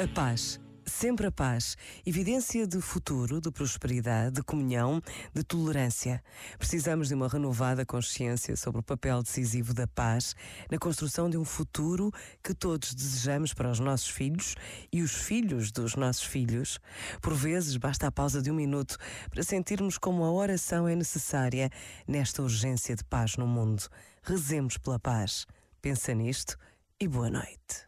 A paz. Sempre a paz. Evidência de futuro, de prosperidade, de comunhão, de tolerância. Precisamos de uma renovada consciência sobre o papel decisivo da paz na construção de um futuro que todos desejamos para os nossos filhos e os filhos dos nossos filhos. Por vezes, basta a pausa de um minuto para sentirmos como a oração é necessária nesta urgência de paz no mundo. Rezemos pela paz. Pensa nisto e boa noite.